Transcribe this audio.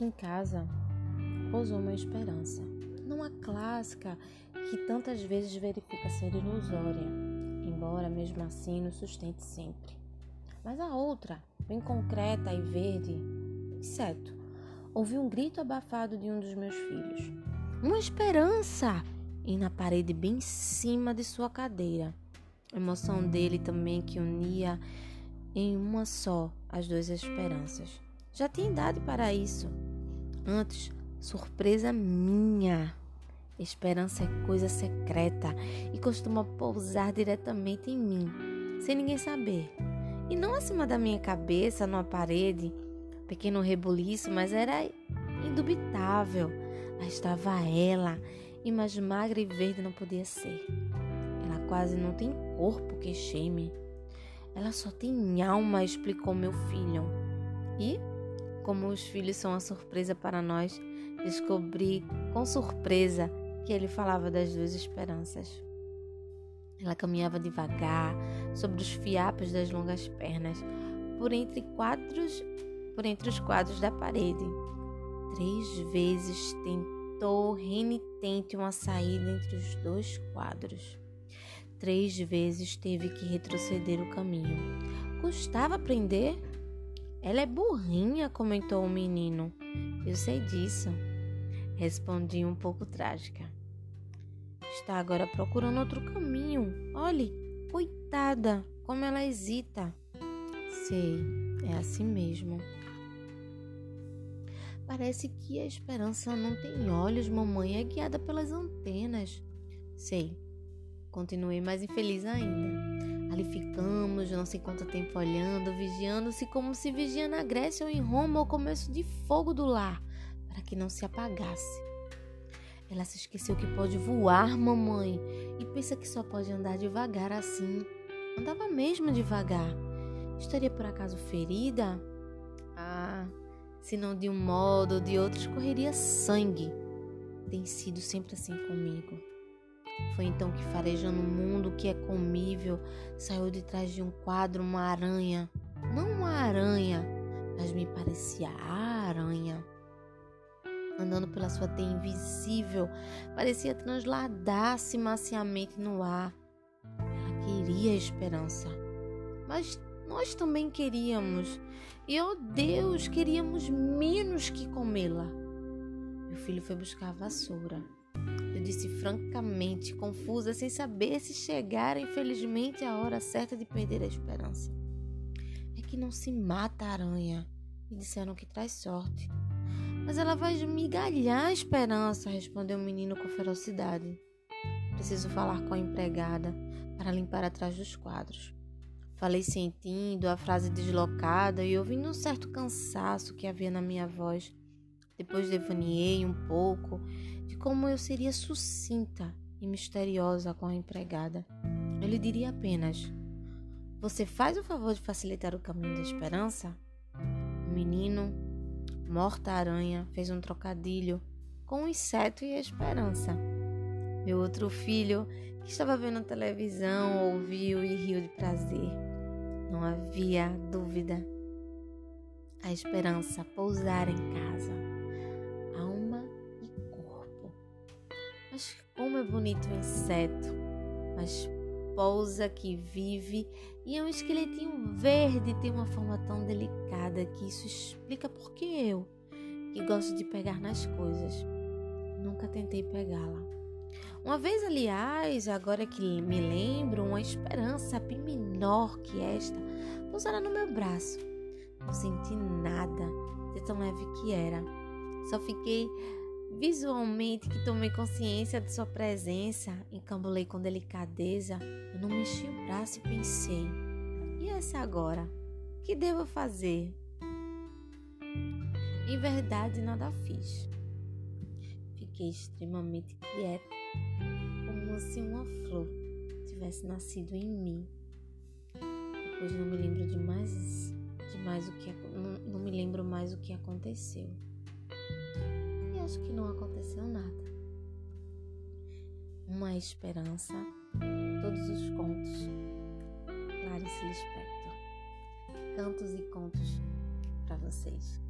em casa pousou uma esperança, não a clássica que tantas vezes verifica ser ilusória, embora mesmo assim nos sustente sempre, mas a outra, bem concreta e verde, exceto, ouvi um grito abafado de um dos meus filhos. Uma esperança! E na parede bem em cima de sua cadeira. A emoção dele também que unia em uma só as duas esperanças. Já tinha idade para isso. Antes, surpresa minha. Esperança é coisa secreta e costuma pousar diretamente em mim, sem ninguém saber. E não acima da minha cabeça, numa parede, pequeno rebuliço, mas era indubitável. Lá estava ela, e mais magra e verde não podia ser. Ela quase não tem corpo, queixei-me. Ela só tem alma, explicou meu filho. E, como os filhos são uma surpresa para nós, descobri com surpresa que ele falava das duas esperanças. Ela caminhava devagar sobre os fiapos das longas pernas, por entre quadros, por entre os quadros da parede. Três vezes tentou renitente uma saída entre os dois quadros. Três vezes teve que retroceder o caminho. Custava aprender? Ela é burrinha, comentou o menino. Eu sei disso. Respondi um pouco trágica. Está agora procurando outro caminho. Olhe, coitada, como ela hesita. Sei, é assim mesmo. Parece que a esperança não tem olhos, mamãe, é guiada pelas antenas. Sei. Continuei mais infeliz ainda. Ali ficamos, não sei quanto tempo olhando, vigiando-se como se vigia na Grécia ou em Roma o começo de fogo do lar para que não se apagasse. Ela se esqueceu que pode voar, mamãe, e pensa que só pode andar devagar assim. Andava mesmo devagar. Estaria por acaso ferida? Ah, se não de um modo ou de outro escorreria sangue. Tem sido sempre assim comigo. Foi então que, farejando o mundo que é comível, saiu de trás de um quadro uma aranha. Não uma aranha, mas me parecia a aranha andando pela sua teia invisível, parecia transladar-se maciamente no ar. Ela queria esperança, mas nós também queríamos, e oh Deus, queríamos menos que comê-la. Meu filho foi buscar a vassoura. Disse francamente, confusa, sem saber se chegara, infelizmente, a hora certa de perder a esperança. É que não se mata a aranha, e disseram que traz sorte. Mas ela vai esmigalhar a esperança, respondeu o menino com ferocidade. Preciso falar com a empregada para limpar atrás dos quadros. Falei sentindo a frase deslocada e ouvindo um certo cansaço que havia na minha voz. Depois devaneei um pouco de como eu seria sucinta e misteriosa com a empregada. Eu lhe diria apenas: Você faz o favor de facilitar o caminho da esperança? O menino Morta-aranha fez um trocadilho com o inseto e a esperança. Meu outro filho, que estava vendo televisão, ouviu e riu de prazer. Não havia dúvida. A esperança pousar em casa, alma e corpo. Mas como é bonito o inseto, mas pousa, que vive e é um esqueletinho verde tem uma forma tão delicada que isso explica por que eu, que gosto de pegar nas coisas, nunca tentei pegá-la. Uma vez, aliás, agora que me lembro, uma esperança bem menor que esta pousara no meu braço. Não senti nada de tão leve que era. Só fiquei Visualmente que tomei consciência de sua presença, encambulei com delicadeza, eu não mexi o braço e pensei: e essa agora? Que devo fazer? Em verdade, nada fiz. Fiquei extremamente quieta, como se uma flor tivesse nascido em mim. Depois não me lembro de mais, de mais o que não, não me lembro mais o que aconteceu acho que não aconteceu nada. Uma esperança, todos os contos. Clarice Lispector. Cantos e contos para vocês.